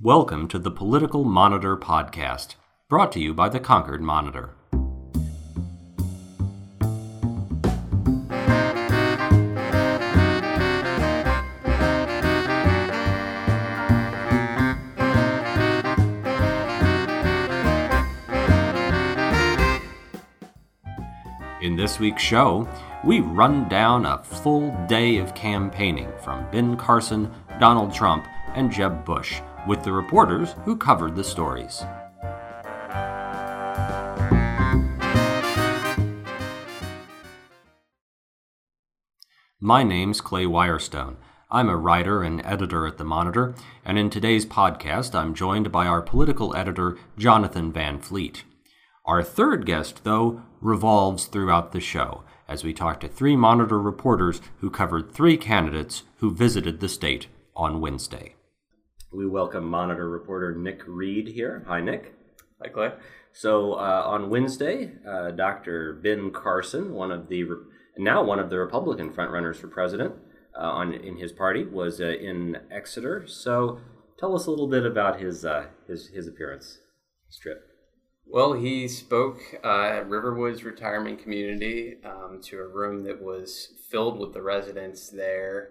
Welcome to the Political Monitor podcast, brought to you by the Concord Monitor. In this week's show, we run down a full day of campaigning from Ben Carson, Donald Trump, and Jeb Bush with the reporters who covered the stories. My name's Clay Wirestone. I'm a writer and editor at The Monitor, and in today's podcast, I'm joined by our political editor, Jonathan Van Fleet. Our third guest, though, revolves throughout the show as we talk to three Monitor reporters who covered three candidates who visited the state on Wednesday. We welcome Monitor reporter Nick Reed here. Hi, Nick. Hi, Clay. So uh, on Wednesday, uh, Dr. Ben Carson, one of the now one of the Republican frontrunners for president uh, on in his party, was uh, in Exeter. So tell us a little bit about his uh, his his appearance, his trip. Well, he spoke uh, at Riverwoods Retirement Community um, to a room that was filled with the residents there.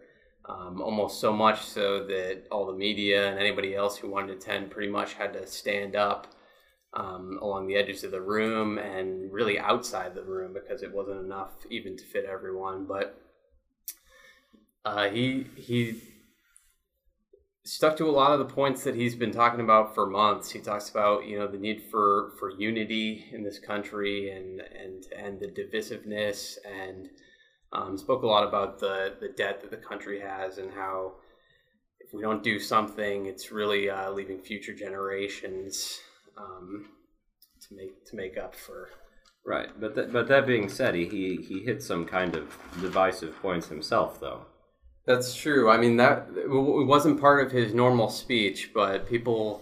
Um, almost so much so that all the media and anybody else who wanted to attend pretty much had to stand up um, along the edges of the room and really outside the room because it wasn't enough even to fit everyone. But uh, he he stuck to a lot of the points that he's been talking about for months. He talks about you know the need for for unity in this country and and and the divisiveness and um, spoke a lot about the the debt that the country has and how if we don't do something, it's really uh, leaving future generations um, to make to make up for. Right, but th- but that being said, he he hit some kind of divisive points himself, though. That's true. I mean, that it wasn't part of his normal speech, but people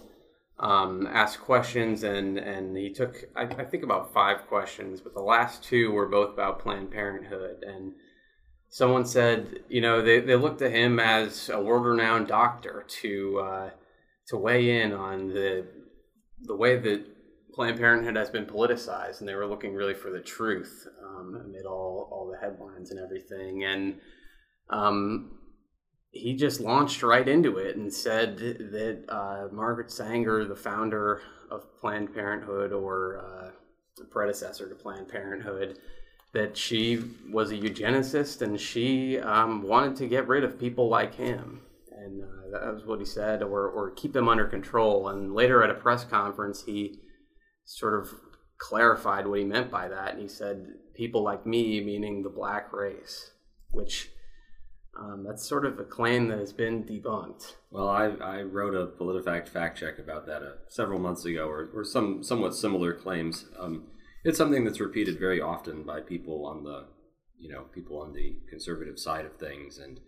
um, asked questions, and and he took I, I, think about five questions, but the last two were both about Planned Parenthood. And someone said, you know, they, they looked to him as a world-renowned doctor to uh, to weigh in on the the way that Planned Parenthood has been politicized, and they were looking really for the truth um, amid all all the headlines and everything, and um, he just launched right into it and said that uh, Margaret Sanger, the founder of Planned Parenthood or uh, the predecessor to Planned Parenthood, that she was a eugenicist and she um, wanted to get rid of people like him. And uh, that was what he said, or, or keep them under control. And later at a press conference, he sort of clarified what he meant by that. And he said, people like me, meaning the black race, which um, that's sort of a claim that has been debunked. Well, I, I wrote a PolitiFact fact check about that uh, several months ago, or, or some somewhat similar claims. Um, it's something that's repeated very often by people on the, you know, people on the conservative side of things, and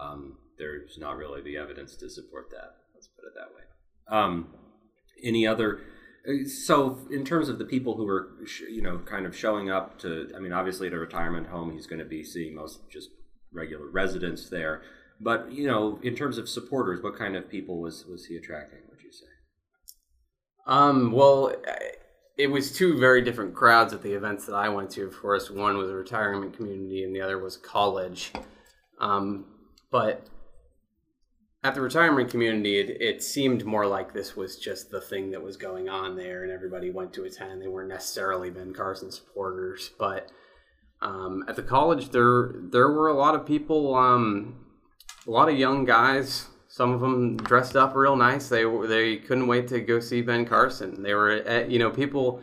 um, there's not really the evidence to support that. Let's put it that way. Um, any other? Uh, so, in terms of the people who are, you know, kind of showing up to, I mean, obviously at a retirement home, he's going to be seeing most just regular residents there. But you know, in terms of supporters, what kind of people was was he attracting? Would you say? Um, well, it was two very different crowds at the events that I went to. Of course, one was a retirement community, and the other was college. Um, but at the retirement community, it, it, seemed more like this was just the thing that was going on there, and everybody went to attend. They weren't necessarily Ben Carson supporters, but um, at the college, there there were a lot of people, um, a lot of young guys. Some of them dressed up real nice. They they couldn't wait to go see Ben Carson. They were, at, you know, people.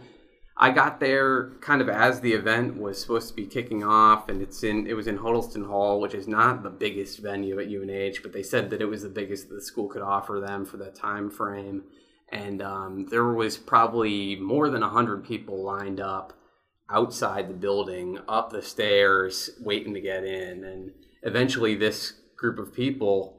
I got there kind of as the event was supposed to be kicking off, and it's in it was in Huddleston Hall, which is not the biggest venue at UNH, but they said that it was the biggest that the school could offer them for that time frame. And um, there was probably more than hundred people lined up outside the building, up the stairs, waiting to get in. And eventually, this group of people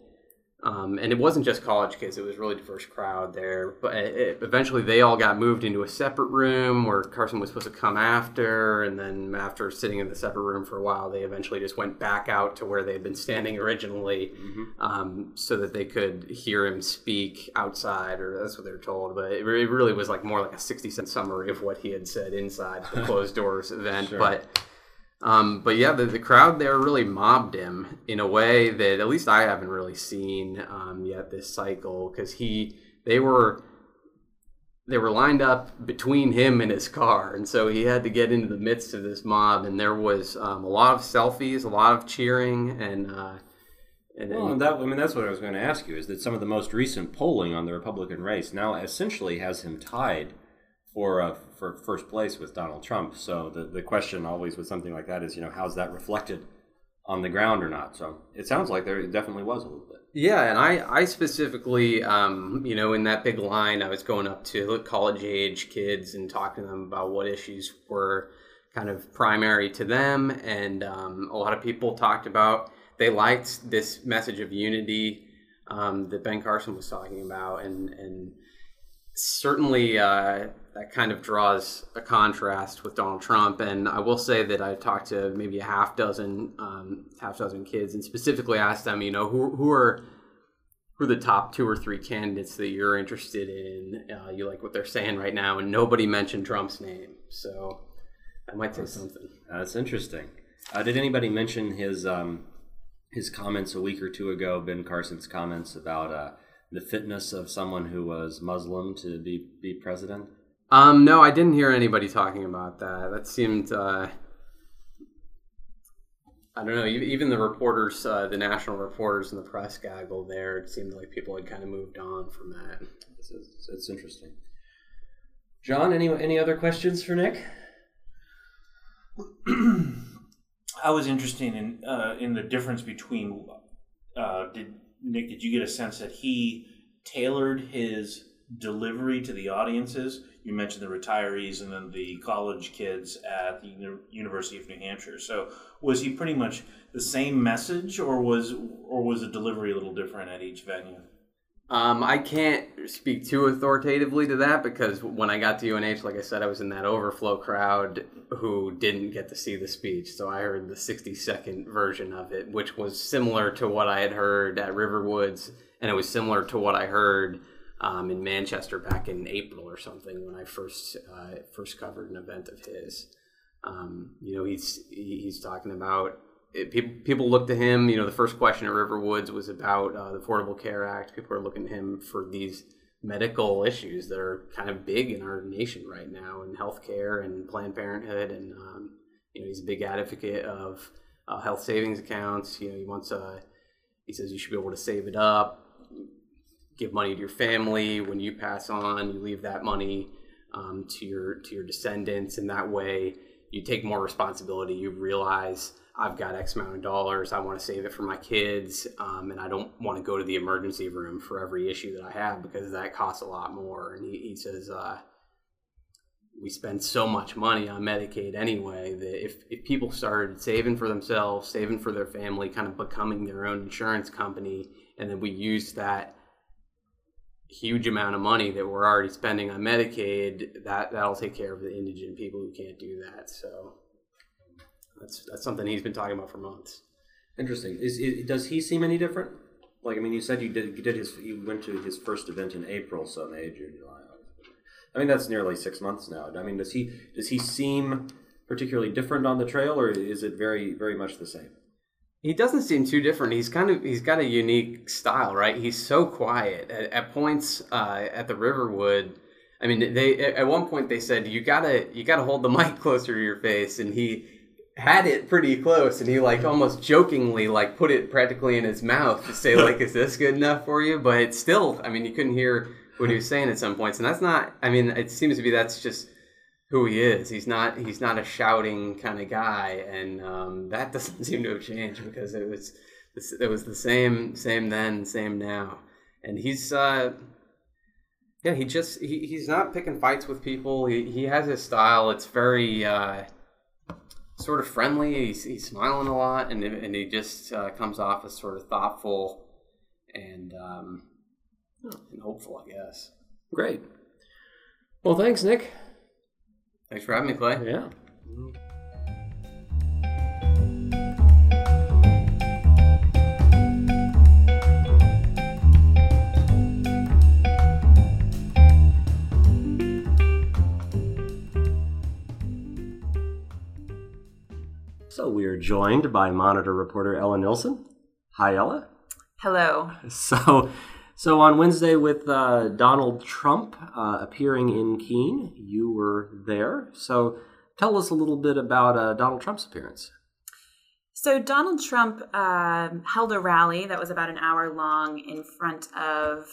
Um, and it wasn't just college kids; it was a really diverse crowd there. But it, eventually, they all got moved into a separate room where Carson was supposed to come after. And then, after sitting in the separate room for a while, they eventually just went back out to where they had been standing originally, mm-hmm. um, so that they could hear him speak outside, or that's what they were told. But it, it, really was like more like a sixty cent summary of what he had said inside the closed doors event. Sure. But um, but yeah, the, the crowd there really mobbed him in a way that at least I haven't really seen um, yet this cycle because he they were they were lined up between him and his car, and so he had to get into the midst of this mob, and there was um, a lot of selfies, a lot of cheering, and. Uh, and, well, and that, I mean, that's what I was going to ask you. Is that some of the most recent polling on the Republican race now essentially has him tied for uh, for first place with Donald Trump. So the the question always with something like that is, you know, how's that reflected on the ground or not? So it sounds like there definitely was a little bit. Yeah, and I I specifically, um, you know, in that big line, I was going up to college age kids and talking to them about what issues were kind of primary to them, and um, a lot of people talked about they liked this message of unity um, that Ben Carson was talking about, and and certainly uh, that kind of draws a contrast with Donald Trump. And I will say that I talked to maybe a half dozen, um, half dozen kids, and specifically asked them, you know, who who are who are the top two or three candidates that you're interested in? Uh, you like what they're saying right now, and nobody mentioned Trump's name. So that might say something. That's interesting. Uh, did anybody mention his um, his comments a week or two ago? Ben Carson's comments about uh, the fitness of someone who was Muslim to be be president. Um, no, I didn't hear anybody talking about that. That seemed, uh, I don't know, even the reporters, uh, the national reporters and the press gaggle there, it seemed like people had kind of moved on from that. It's, it's, it's interesting. John, any any other questions for Nick? I was interested in uh, in the difference between. Uh, did Nick? Did you get a sense that he tailored his delivery to the audiences? you mentioned the retirees and then the college kids at the University of New Hampshire. So was he pretty much the same message, or was or was the delivery a little different at each venue? Um, I can't speak too authoritatively to that because when I got to UNH, like I said, I was in that overflow crowd who didn't get to see the speech. So I heard the 60 second version of it, which was similar to what I had heard at Riverwoods, and it was similar to what I heard um, in Manchester back in April or something when I first uh, first covered an event of his. Um, you know, he's he's talking about it, people. People look to him. You know, the first question at Riverwoods was about uh, the Affordable Care Act. People are looking to him for these medical issues that are kind of big in our nation right now, in healthcare and Planned Parenthood, and um, you know, he's a big advocate of uh, health savings accounts. You know, he wants a uh, he says you should be able to save it up give money to your family when you pass on. You leave that money um, to your to your descendants, and that way you take more responsibility. You realize I've got X amount of dollars. I want to save it for my kids, um, and I don't want to go to the emergency room for every issue that I have because that costs a lot more. And he, he says. Uh, we spend so much money on Medicaid anyway that if, if people started saving for themselves, saving for their family, kind of becoming their own insurance company, and then we use that huge amount of money that we're already spending on Medicaid, that that'll take care of the indigent people who can't do that. So that's that's something he's been talking about for months. Interesting. Is, is does he seem any different? Like I mean, you said you did you did his you went to his first event in April, so May, June, July. I mean, that's nearly six months now. I mean, does he does he seem particularly different on the trail, or is it very very much the same? He doesn't seem too different. He's kind of he's got a unique style, right? He's so quiet at, at points uh, at the Riverwood. I mean, they at one point they said you gotta you gotta hold the mic closer to your face, and he had it pretty close, and he like almost jokingly like put it practically in his mouth to say like, "Is this good enough for you?" But it's still, I mean, you couldn't hear what he was saying at some points, and that's not. I mean, it seems to be that's just who he is. He's not he's not a shouting kind of guy, and um, that doesn't seem to have changed because it was it was the same same then, same now, and he's uh, yeah he just he, he's not picking fights with people. He he has his style. It's very uh, sort of friendly. He's, he's smiling a lot, and and he just uh, comes off as sort of thoughtful and um, and hopeful, I guess. Great. Well, thanks, Nick. Thanks for having me, Clay. Yeah. So we are joined by Monitor reporter Ella Nilsson. Hi, Ella. Hello. So, so on Wednesday with uh, Donald Trump uh, appearing in Keene, you were there. So, tell us a little bit about uh, Donald Trump's appearance. So, Donald Trump um held a rally that was about an hour long in front of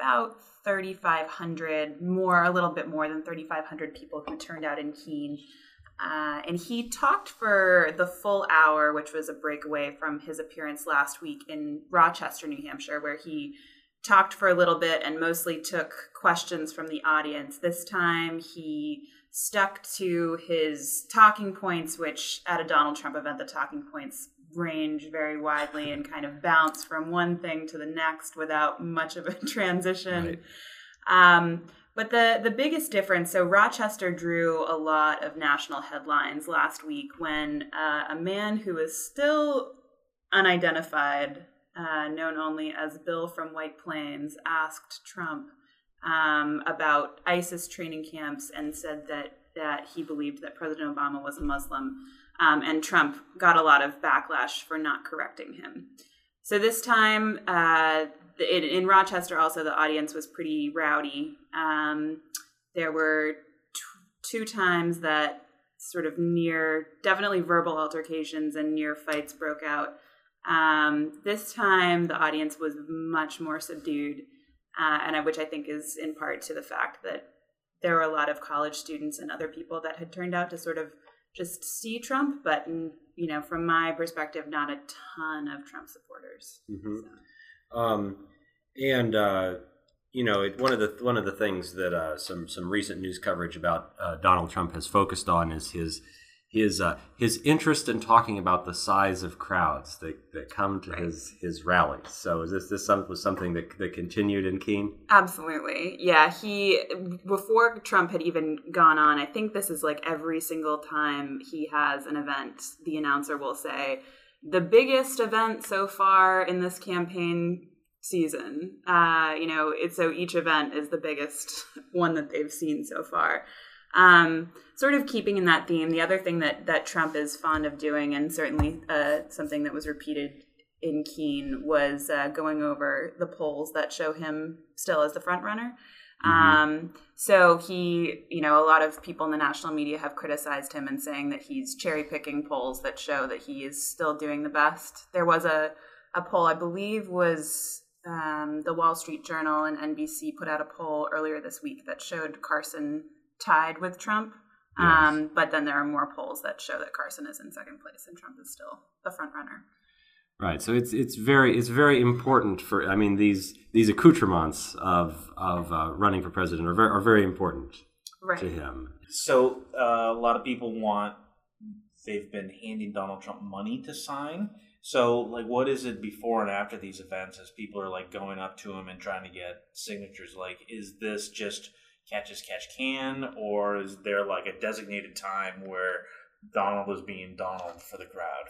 about 3,500, more, a little bit more than 3,500 people who turned out in Keene. Uh, and he talked for the full hour, which was a breakaway from his appearance last week in Rochester, New Hampshire, where he talked for a little bit and mostly took questions from the audience. This time he stuck to his talking points, which at a Donald Trump event, the talking points range very widely and kind of bounce from one thing to the next without much of a transition. Um, but the the biggest difference, so Rochester drew a lot of national headlines last week when uh, a man who is still unidentified, uh, known only as Bill from White Plains, asked Trump um, about ISIS training camps and said that that he believed that President Obama was a Muslim, um, and Trump got a lot of backlash for not correcting him. So this time, uh, in, in Rochester, also the audience was pretty rowdy. Um, there were t- two times that sort of near, definitely verbal altercations and near fights broke out. Um, this time, the audience was much more subdued, uh, and I, which I think is in part to the fact that there were a lot of college students and other people that had turned out to sort of just see Trump, but you know, from my perspective, not a ton of Trump supporters. Mhm. So. Um, and uh, you know, it, one of the one of the things that uh, some some recent news coverage about uh, Donald Trump has focused on is his his uh, his interest in talking about the size of crowds that, that come to his his rallies. So, is this this some, was something that that continued in Keene? Absolutely. Yeah, he before Trump had even gone on, I think this is like every single time he has an event, the announcer will say, "The biggest event so far in this campaign season." Uh, you know, it's so each event is the biggest one that they've seen so far. Um, sort of keeping in that theme, the other thing that that Trump is fond of doing, and certainly uh, something that was repeated in Keene was uh, going over the polls that show him still as the front runner. Um, so he, you know, a lot of people in the national media have criticized him and saying that he's cherry picking polls that show that he is still doing the best. There was a, a poll, I believe, was um, the Wall Street Journal and NBC put out a poll earlier this week that showed Carson tied with Trump. Um, but then there are more polls that show that Carson is in second place and Trump is still the front runner. Right. So it's it's very it's very important for I mean these these accoutrements of of uh, running for president are very, are very important Right. to him. So uh, a lot of people want. They've been handing Donald Trump money to sign. So, like, what is it before and after these events? As people are like going up to him and trying to get signatures, like, is this just catch as catch can, or is there like a designated time where Donald is being Donald for the crowd?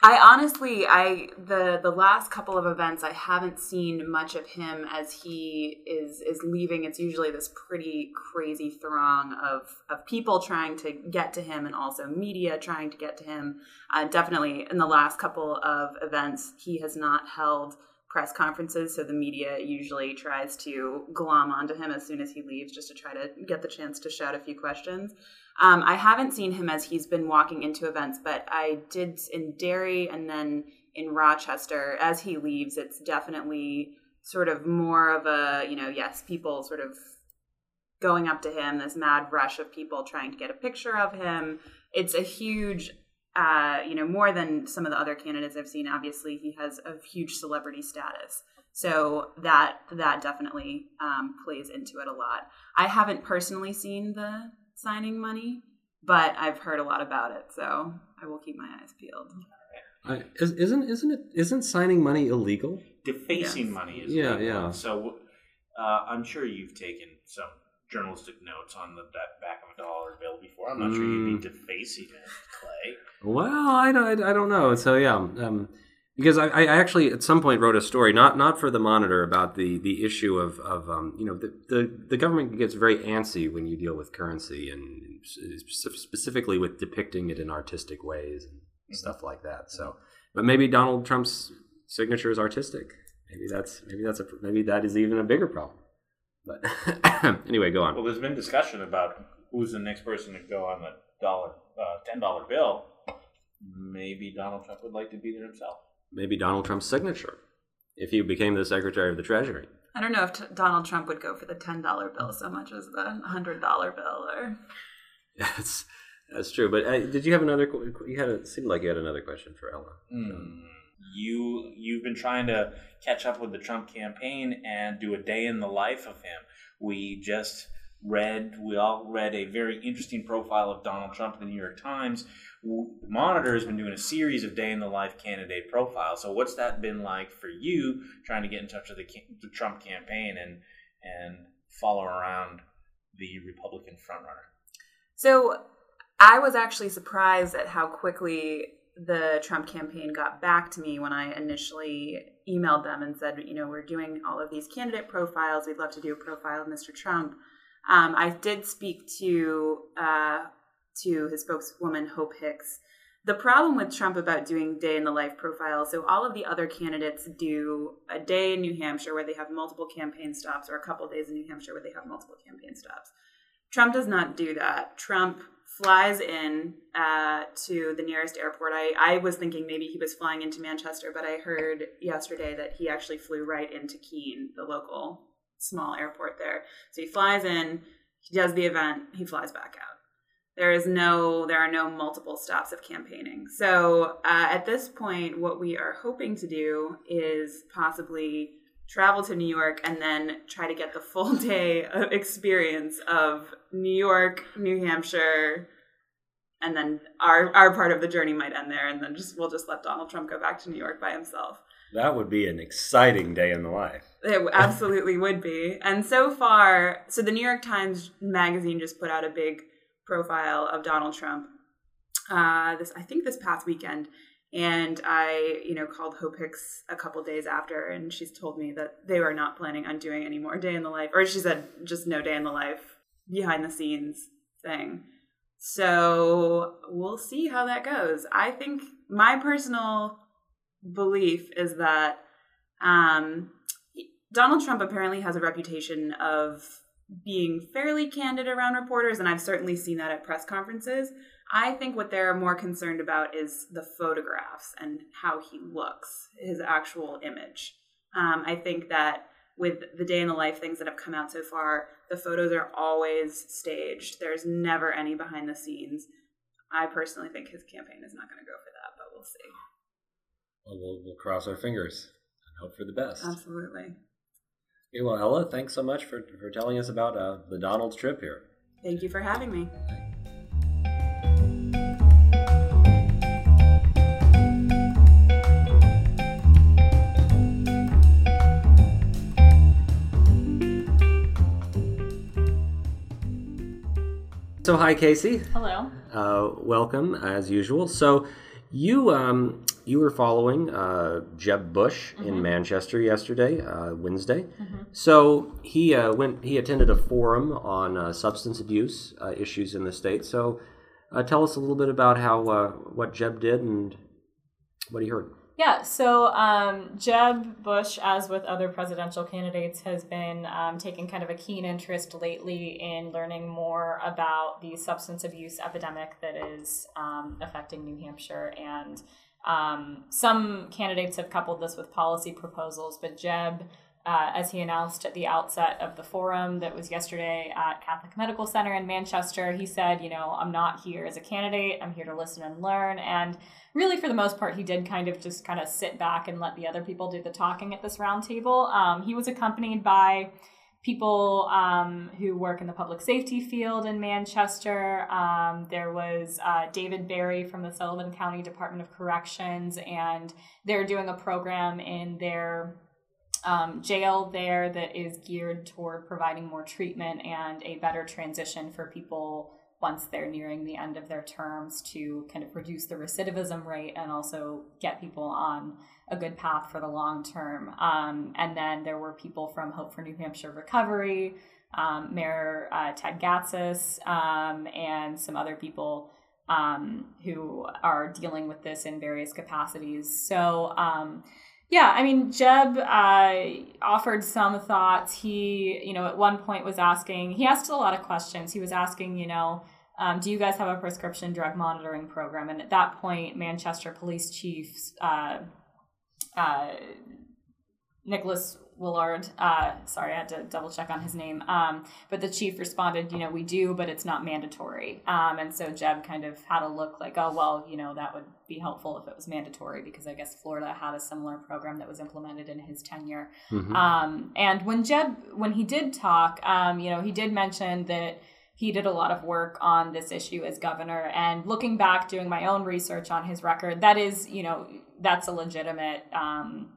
I honestly, I the the last couple of events, I haven't seen much of him as he is is leaving. It's usually this pretty crazy throng of of people trying to get to him, and also media trying to get to him. Uh, definitely, in the last couple of events, he has not held press conferences, so the media usually tries to glom onto him as soon as he leaves, just to try to get the chance to shout a few questions. Um, I haven't seen him as he's been walking into events, but I did in Derry and then in Rochester. As he leaves, it's definitely sort of more of a, you know, yes, people sort of going up to him, this mad rush of people trying to get a picture of him. It's a huge, uh, you know, more than some of the other candidates I've seen. Obviously, he has a huge celebrity status. So that that definitely um, plays into it a lot. I haven't personally seen the signing money, but I've heard a lot about it, so I will keep my eyes peeled. Uh, is, isn't isn't it isn't signing money illegal? defacing Yes. money is a Yeah, big yeah. So uh, I'm sure you've taken some journalistic notes on the that back of a dollar bill before. I'm not sure Mm. you'd be defacing it, Clay. Well, I don't, I don't know. So yeah, um, because I, I actually at some point wrote a story, not not for the Monitor, about the the issue of of um, you know the, the the government gets very antsy when you deal with currency and specifically with depicting it in artistic ways and stuff like that. So, but maybe Donald Trump's signature is artistic. Maybe that's maybe that's a maybe that is even a bigger problem. But anyway, go on. Well, there's been discussion about who's the next person to go on the dollar uh, ten dollar bill. Maybe Donald Trump would like to be there himself. Maybe Donald Trump's signature if he became the Secretary of the Treasury. I don't know if t- Donald Trump would go for the ten dollar bill so much as the hundred dollar bill, or That's that's true. But uh, did you have another? You had a, it seemed like you had another question for Ella. Hmm. You you've been trying to catch up with the Trump campaign and do a day in the life of him. We just read we all read a very interesting profile of Donald Trump in the New York Times. The Monitor has been doing a series of day in the life candidate profiles. So what's that been like for you trying to get in touch with the, the Trump campaign and and follow around the Republican frontrunner? So I was actually surprised at how quickly the Trump campaign got back to me when I initially emailed them and said, you know, we're doing all of these candidate profiles. We'd love to do a profile of Mr. Trump. Um, I did speak to uh, to his spokeswoman Hope Hicks. The problem with Trump about doing day in the life profiles, so all of the other candidates do a day in New Hampshire where they have multiple campaign stops, or a couple days in New Hampshire where they have multiple campaign stops. Trump does not do that. Trump flies in uh, to the nearest airport. I, I was thinking maybe he was flying into Manchester, but I heard yesterday that he actually flew right into Keene, the local small airport there. So he flies in, he does the event, he flies back out. There is no, there are no multiple stops of campaigning. So uh, at this point, what we are hoping to do is possibly travel to New York and then try to get the full day of experience of New York, New Hampshire, and then our our part of the journey might end there, and then just we'll just let Donald Trump go back to New York by himself. That would be an exciting day in the life. It absolutely would be. And so far, so the New York Times magazine just put out a big profile of Donald Trump. Uh, this I think this past weekend, and I you know called Hope Hicks a couple days after, and she's told me that they were not planning on doing any more day in the life, or she said just no day in the life behind the scenes thing. So we'll see how that goes. I think my personal belief is that um, Donald Trump apparently has a reputation of being fairly candid around reporters, and I've certainly seen that at press conferences. I think what they're more concerned about is the photographs and how he looks, his actual image. Um, I think that with the day in the life things that have come out so far, the photos are always staged. There's never any behind the scenes. I personally think his campaign is not going to go for that, but we'll see. Well, we'll, we'll cross our fingers and hope for the best. Absolutely. Okay, well, Ella, thanks so much for, for telling us about uh, the Donald's trip here. Thank you for having me. So, hi, Casey. Hello. Uh, welcome as usual. So, you um, you were following uh, Jeb Bush in Manchester yesterday, uh, Wednesday. So he uh, went. He attended a forum on uh, substance abuse uh, issues in the state. So, uh, tell us a little bit about how uh, what Jeb did and what he heard. Yeah, so um, Jeb Bush, as with other presidential candidates, has been um, taking kind of a keen interest lately in learning more about the substance abuse epidemic that is um, affecting New Hampshire. And um, some candidates have coupled this with policy proposals, but Jeb, uh, as he announced at the outset of the forum that was yesterday at Catholic Medical Center in Manchester, he said, You know, I'm not here as a candidate, I'm here to listen and learn. And really for the most part he did kind of just kind of sit back and let the other people do the talking at this roundtable um, he was accompanied by people um, who work in the public safety field in manchester. Um, there was uh, david barry from the sullivan county department of corrections and they're doing a program in their um, jail there that is geared toward providing more treatment and a better transition for people once they're nearing the end of their terms to kind of reduce the recidivism rate and also get people on a good path for the long term. Um, and then there were people from Hope for New Hampshire Recovery, um, Mayor uh, Ted Gatsas, um, and some other people um, who are dealing with this in various capacities. So, um, yeah, I mean, Jeb uh, offered some thoughts. He, you know, at one point was asking, he asked a lot of questions. He was asking, you know, um, do you guys have a prescription drug monitoring program? And at that point, Manchester Police Chief uh, uh, Nicholas Willard. Uh, sorry, I had to double check on his name. Um, but the chief responded, you know, we do, but it's not mandatory. Um, and so Jeb kind of had a look like, oh, well, you know, that would be helpful if it was mandatory because I guess Florida had a similar program that was implemented in his tenure. Mm-hmm. Um, and when Jeb, when he did talk, um, you know, he did mention that he did a lot of work on this issue as governor. And looking back, doing my own research on his record, that is, you know, that's a legitimate um,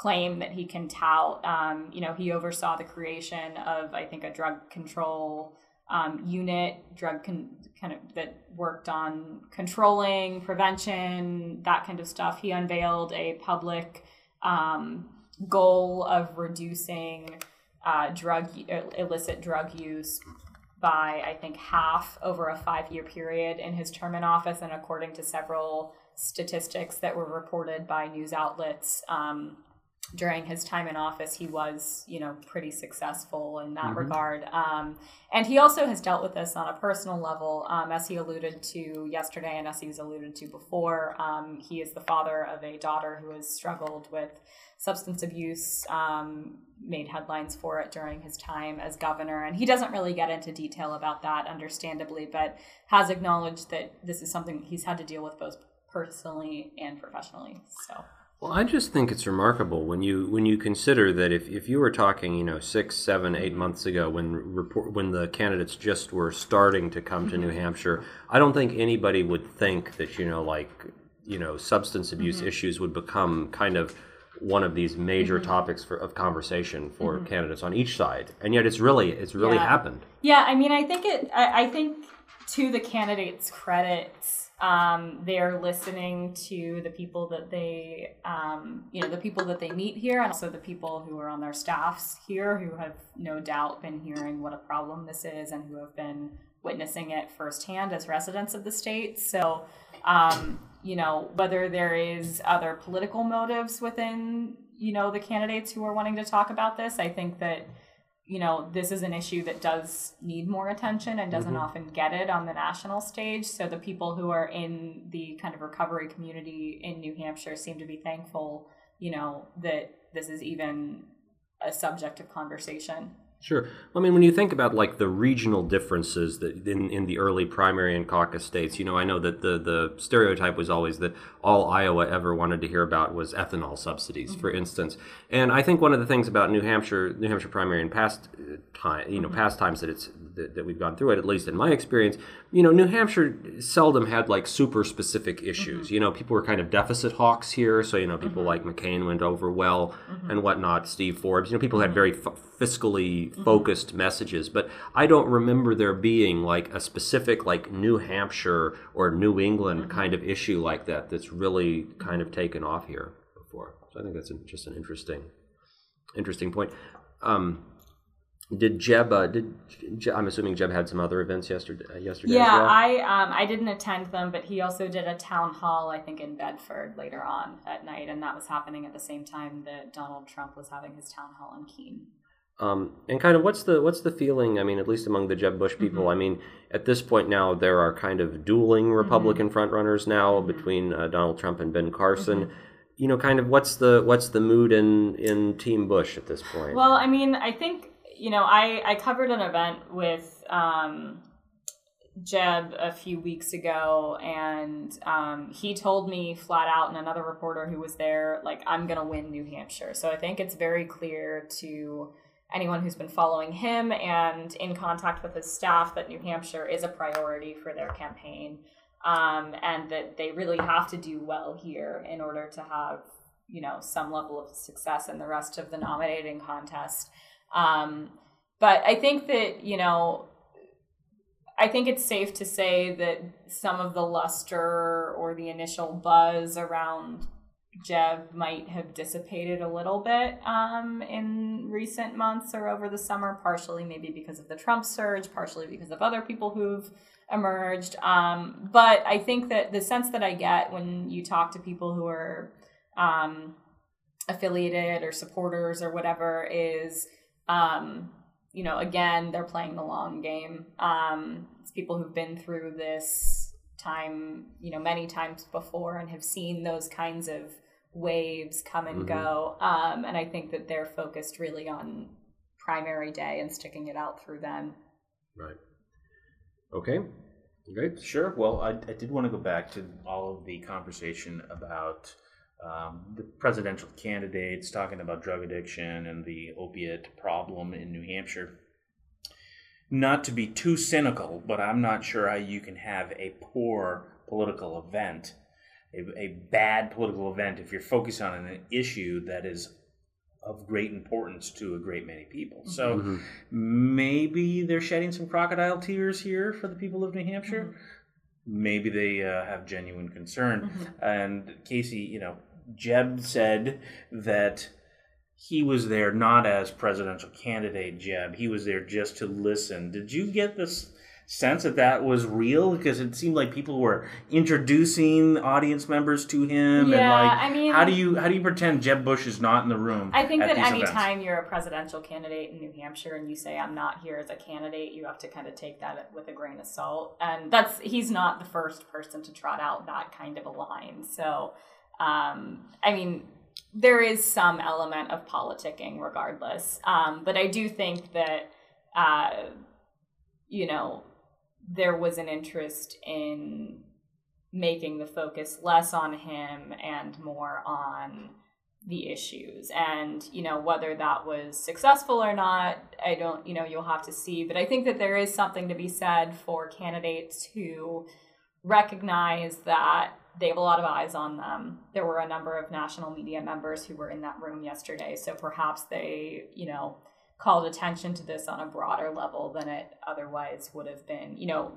claim that he can tout. Um, you know, he oversaw the creation of, I think, a drug control um, unit, drug con- kind of that worked on controlling, prevention, that kind of stuff. He unveiled a public um, goal of reducing uh, drug illicit drug use by I think half over a five year period in his term in office, and according to several statistics that were reported by news outlets. Um, during his time in office, he was, you know, pretty successful in that mm-hmm. regard. Um, and he also has dealt with this on a personal level, um, as he alluded to yesterday and as he's alluded to before. Um, he is the father of a daughter who has struggled with substance abuse, um, made headlines for it during his time as governor. And he doesn't really get into detail about that, understandably, but has acknowledged that this is something he's had to deal with both personally and professionally. So. Well, I just think it's remarkable when you when you consider that if, if you were talking, you know, six, seven, eight months ago when report when the candidates just were starting to come to New mm-hmm. Hampshire, I don't think anybody would think that you know, like you know, substance abuse mm-hmm. issues would become kind of one of these major mm-hmm. topics for, of conversation for mm-hmm. candidates on each side, and yet it's really it's really yeah. happened. Yeah, I mean, I think it. I, I think to the candidates' credits um, they're listening to the people that they, um, you know, the people that they meet here, and also the people who are on their staffs here, who have no doubt been hearing what a problem this is, and who have been witnessing it firsthand as residents of the state. So, um, you know, whether there is other political motives within, you know, the candidates who are wanting to talk about this, I think that you know, this is an issue that does need more attention and doesn't mm-hmm. often get it on the national stage. So the people who are in the kind of recovery community in New Hampshire seem to be thankful, you know, that this is even a subject of conversation. Sure. I mean, when you think about like the regional differences that in, in the early primary and caucus states, you know, I know that the, the stereotype was always that all Iowa ever wanted to hear about was ethanol subsidies, mm-hmm. for instance. And I think one of the things about New Hampshire, New Hampshire primary and past uh, time, you know, mm-hmm. past times that it's that, that, we've gone through it, at least in my experience, you know, New Hampshire seldom had like super specific issues. Mm-hmm. You know, people were kind of deficit hawks here, so you know, people mm-hmm. like McCain went over well mm-hmm. and whatnot. Steve Forbes, you know, people had mm-hmm. very f- fiscally mm-hmm. focused messages, but I don't remember there being like a specific like New Hampshire or New England mm-hmm. kind of issue like that that's really kind of taken off here before. So I think that's just an interesting, interesting point. Um, did Jeb? Uh, did I'm assuming Jeb had some other events yesterday? Uh, yesterday. Yeah, well? I um, I didn't attend them, but he also did a town hall, I think, in Bedford later on at night, and that was happening at the same time that Donald Trump was having his town hall in Keene. Um, and kind of what's the what's the feeling? I mean, at least among the Jeb Bush people. Mm-hmm. I mean, at this point now, there are kind of dueling Republican mm-hmm. frontrunners now mm-hmm. between uh, Donald Trump and Ben Carson. Mm-hmm. You know, kind of what's the what's the mood in in Team Bush at this point? Well, I mean, I think you know, I I covered an event with um, Jeb a few weeks ago, and um, he told me flat out, and another reporter who was there, like, I'm gonna win New Hampshire. So I think it's very clear to anyone who's been following him and in contact with his staff that New Hampshire is a priority for their campaign, um, and that they really have to do well here in order to have you know some level of success in the rest of the nominating contest. Um, but I think that you know I think it's safe to say that some of the luster or the initial buzz around Jeb might have dissipated a little bit um, in recent months or over the summer, partially maybe because of the Trump surge, partially because of other people who've emerged. Um, but I think that the sense that I get when you talk to people who are um, affiliated or supporters or whatever is um, you know, again, they're playing the long game. Um, it's people who've been through this time, you know, many times before and have seen those kinds of waves come and mm-hmm. go. Um, and I think that they're focused really on primary day and sticking it out through then. Right. Okay. Great. Sure. Well, I, I did want to go back to all of the conversation about um, the presidential candidates talking about drug addiction and the opiate problem in New Hampshire. Not to be too cynical, but I'm not sure how you can have a poor political event, a, a bad political event, if you're focused on an issue that is of great importance to a great many people. So mm-hmm. maybe they're shedding some crocodile tears here for the people of New Hampshire. Mm-hmm maybe they uh, have genuine concern. Mm-hmm. And Casey, you know, Jeb said that he was there not as presidential candidate, Jeb. He was there just to listen. Did you get this sense that that was real? Because it seemed like people were introducing audience members to him. Yeah, and like, I mean, how do you how do you pretend Jeb Bush is not in the room? I think that anytime events? you're a presidential candidate in New Hampshire and you say I'm not here as a candidate, you have to kind of take that with a grain of salt. And that's he's not the first person to trot out that kind of a line. So um, I mean, there is some element of politicking regardless. Um, but I do think that, uh, you know, there was an interest in making the focus less on him and more on the issues and you know whether that was successful or not i don't you know you'll have to see but i think that there is something to be said for candidates who recognize that they have a lot of eyes on them. There were a number of national media members who were in that room yesterday, so perhaps they, you know, called attention to this on a broader level than it otherwise would have been. You know,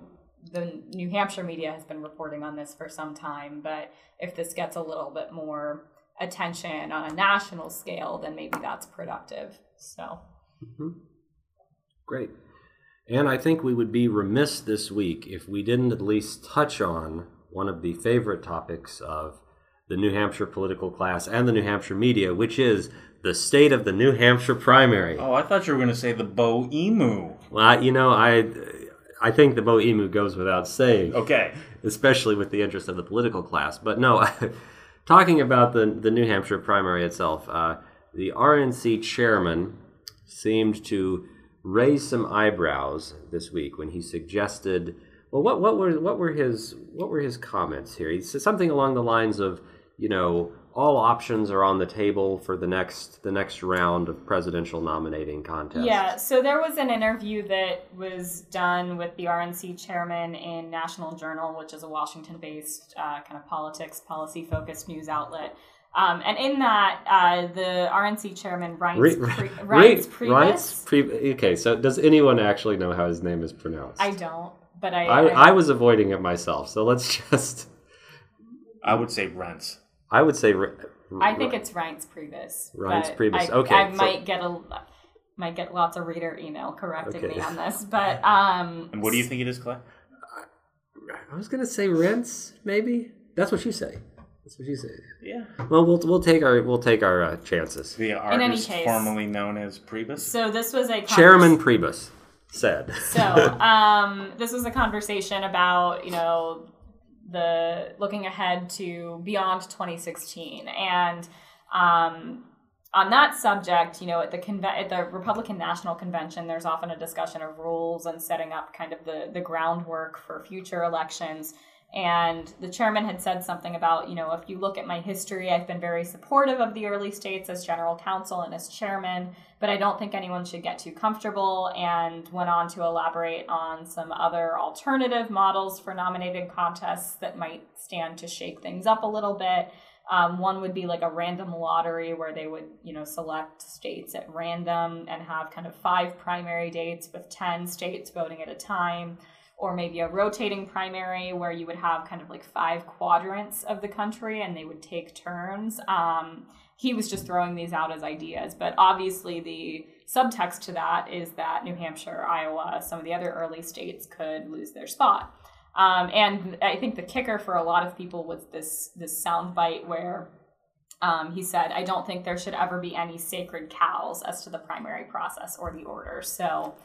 the New Hampshire media has been reporting on this for some time, but if this gets a little bit more attention on a national scale, then maybe that's productive. So, mm-hmm. great. And I think we would be remiss this week if we didn't at least touch on one of the favorite topics of the New Hampshire political class and the New Hampshire media, which is the state of the New Hampshire primary. Oh, I thought you were going to say the Bow Emu. Well, you know, I I think the Bow Emu goes without saying. Okay. Especially with the interest of the political class. But no, talking about the, the New Hampshire primary itself, uh, the RNC chairman seemed to raise some eyebrows this week when he suggested well, what what were what were his what were his comments here? He said something along the lines of, you know, all options are on the table for the next the next round of presidential nominating contest. Yeah, so there was an interview that was done with the RNC chairman in National Journal, which is a Washington-based uh, kind of politics policy focused news outlet. Um, and in that, uh, the RNC chairman Reince, Re- Pre- Reince Priebus. Pre- okay, so does anyone actually know how his name is pronounced? I don't but I, I, I, I was avoiding it myself. So let's just. I would say Rents. I would say. I think it's Reince Priebus. Reince Priebus. I, okay, I so, might get a might get lots of reader email correcting okay. me on this, but um. And what do you think it is, Clay? I was gonna say Rents, maybe. That's what you say. That's what you say. Yeah. Well, we'll we'll take our we'll take our uh, chances. The artist formerly known as Priebus. So this was a Chairman Priebus said. so um, this was a conversation about you know the looking ahead to beyond 2016 and um, on that subject you know at the conve- at the republican national convention there's often a discussion of rules and setting up kind of the the groundwork for future elections. And the chairman had said something about, you know, if you look at my history, I've been very supportive of the early states as general counsel and as chairman, but I don't think anyone should get too comfortable. And went on to elaborate on some other alternative models for nominated contests that might stand to shake things up a little bit. Um, one would be like a random lottery where they would, you know, select states at random and have kind of five primary dates with 10 states voting at a time. Or maybe a rotating primary where you would have kind of like five quadrants of the country and they would take turns. Um, he was just throwing these out as ideas, but obviously the subtext to that is that New Hampshire, Iowa, some of the other early states could lose their spot. Um, and I think the kicker for a lot of people was this this soundbite where um, he said, "I don't think there should ever be any sacred cows as to the primary process or the order." So,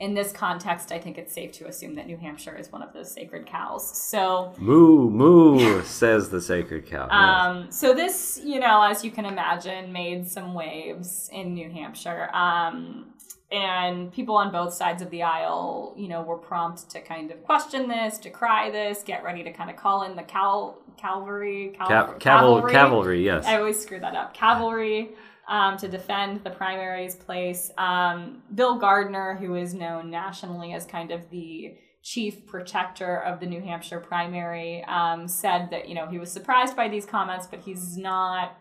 in this context, I think it's safe to assume that New Hampshire is one of those sacred cows. So, moo moo says the sacred cow. yes. um, so this, you know, as you can imagine, made some waves in New Hampshire. Um, and people on both sides of the aisle, you know, were prompt to kind of question this, to cry this, get ready to kind of call in the cal- cavalry, cal- Cav- caval- cavalry, yes. I always screw that up. Cavalry um, to defend the primary's place. Um, Bill Gardner, who is known nationally as kind of the chief protector of the New Hampshire primary, um, said that you know he was surprised by these comments, but he's not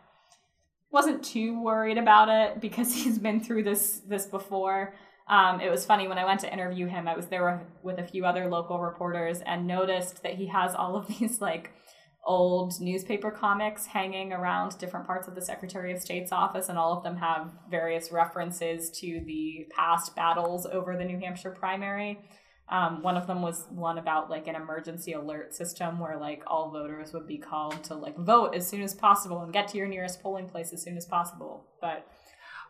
wasn't too worried about it because he's been through this this before. Um, it was funny when I went to interview him. I was there with a few other local reporters and noticed that he has all of these like old newspaper comics hanging around different parts of the Secretary of State's office, and all of them have various references to the past battles over the New Hampshire primary. Um, one of them was one about like an emergency alert system where like all voters would be called to like vote as soon as possible and get to your nearest polling place as soon as possible. But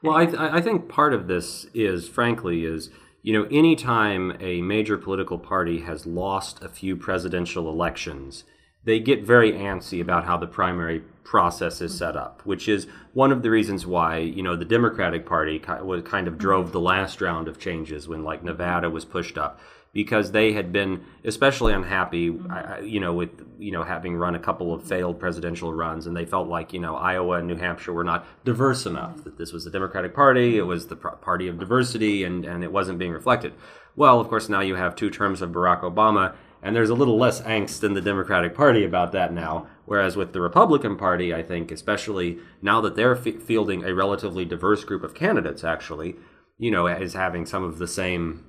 Well, I, th- I think part of this is, frankly, is you know, anytime a major political party has lost a few presidential elections, they get very antsy about how the primary process is set up, which is one of the reasons why you know the Democratic Party was kind of drove mm-hmm. the last round of changes when like Nevada was pushed up because they had been especially unhappy, mm-hmm. I- you know, with you know having run a couple of failed presidential runs, and they felt like you know Iowa and New Hampshire were not diverse enough. That this was the Democratic Party, it was the party of diversity, and and it wasn't being reflected. Well, of course, now you have two terms of Barack Obama, and there's a little less angst in the Democratic Party about that now. Whereas with the Republican Party, I think, especially now that they're f- fielding a relatively diverse group of candidates, actually, you know, is having some of the same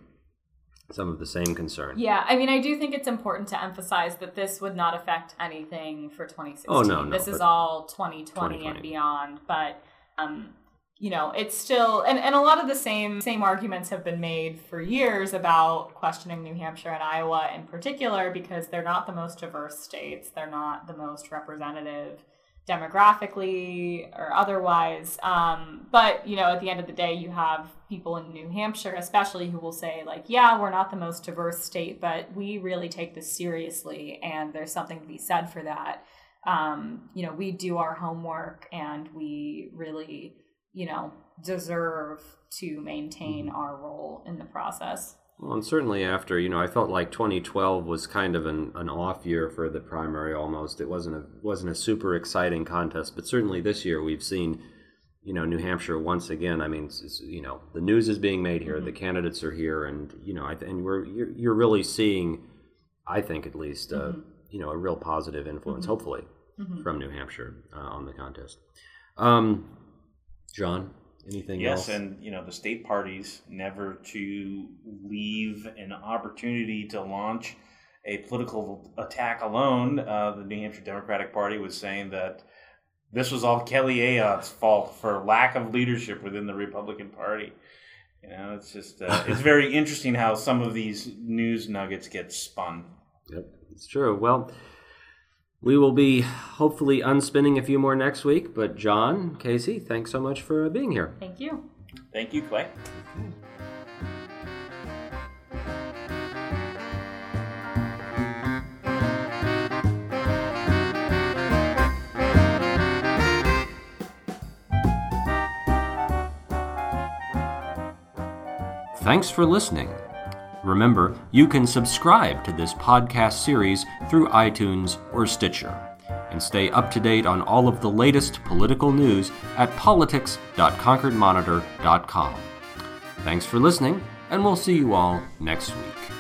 some of the same concern. yeah, I mean, I do think it's important to emphasize that this would not affect anything for 2016. Oh, no, no, This is all 2020, 2020. and beyond. But um, you know, it's still and, and a lot of the same same arguments have been made for years about questioning New Hampshire and Iowa in particular because they're not the most diverse states. They're not the most representative demographically or otherwise. Um, but you know, at the end of the day, you have people in New Hampshire, especially, who will say like, "Yeah, we're not the most diverse state, but we really take this seriously, and there's something to be said for that." Um, you know, we do our homework, and we really, you know, deserve to maintain our role in the process. Well, and certainly after, you know, I felt like 2012 was kind of an, an off year for the primary almost. It wasn't a wasn't a super exciting contest, but certainly this year we've seen, you know, New Hampshire once again. I mean, it's, it's, you know, the news is being made here, the candidates are here, and you know, I th- and we're you're, you're really seeing, I think at least, uh, you know, a real positive influence, hopefully, from New Hampshire uh, on the contest. Um, John, anything else? Yes, else? and you know the state parties never to leave an opportunity to launch a political attack alone. Uh, the New Hampshire Democratic Party was saying that this was all Kelly Ayotte's fault for lack of leadership within the Republican Party. You know, it's just uh, it's very interesting how some of these news nuggets get spun. Yep, it's true. Well, we will be hopefully unspinning a few more next week. But John, Casey, thanks so much for being here. Thank you. Thank you, Clay. Thanks for listening. Remember, you can subscribe to this podcast series through iTunes or Stitcher, and stay up to date on all of the latest political news at politics.concordmonitor.com. Thanks for listening, and we'll see you all next week.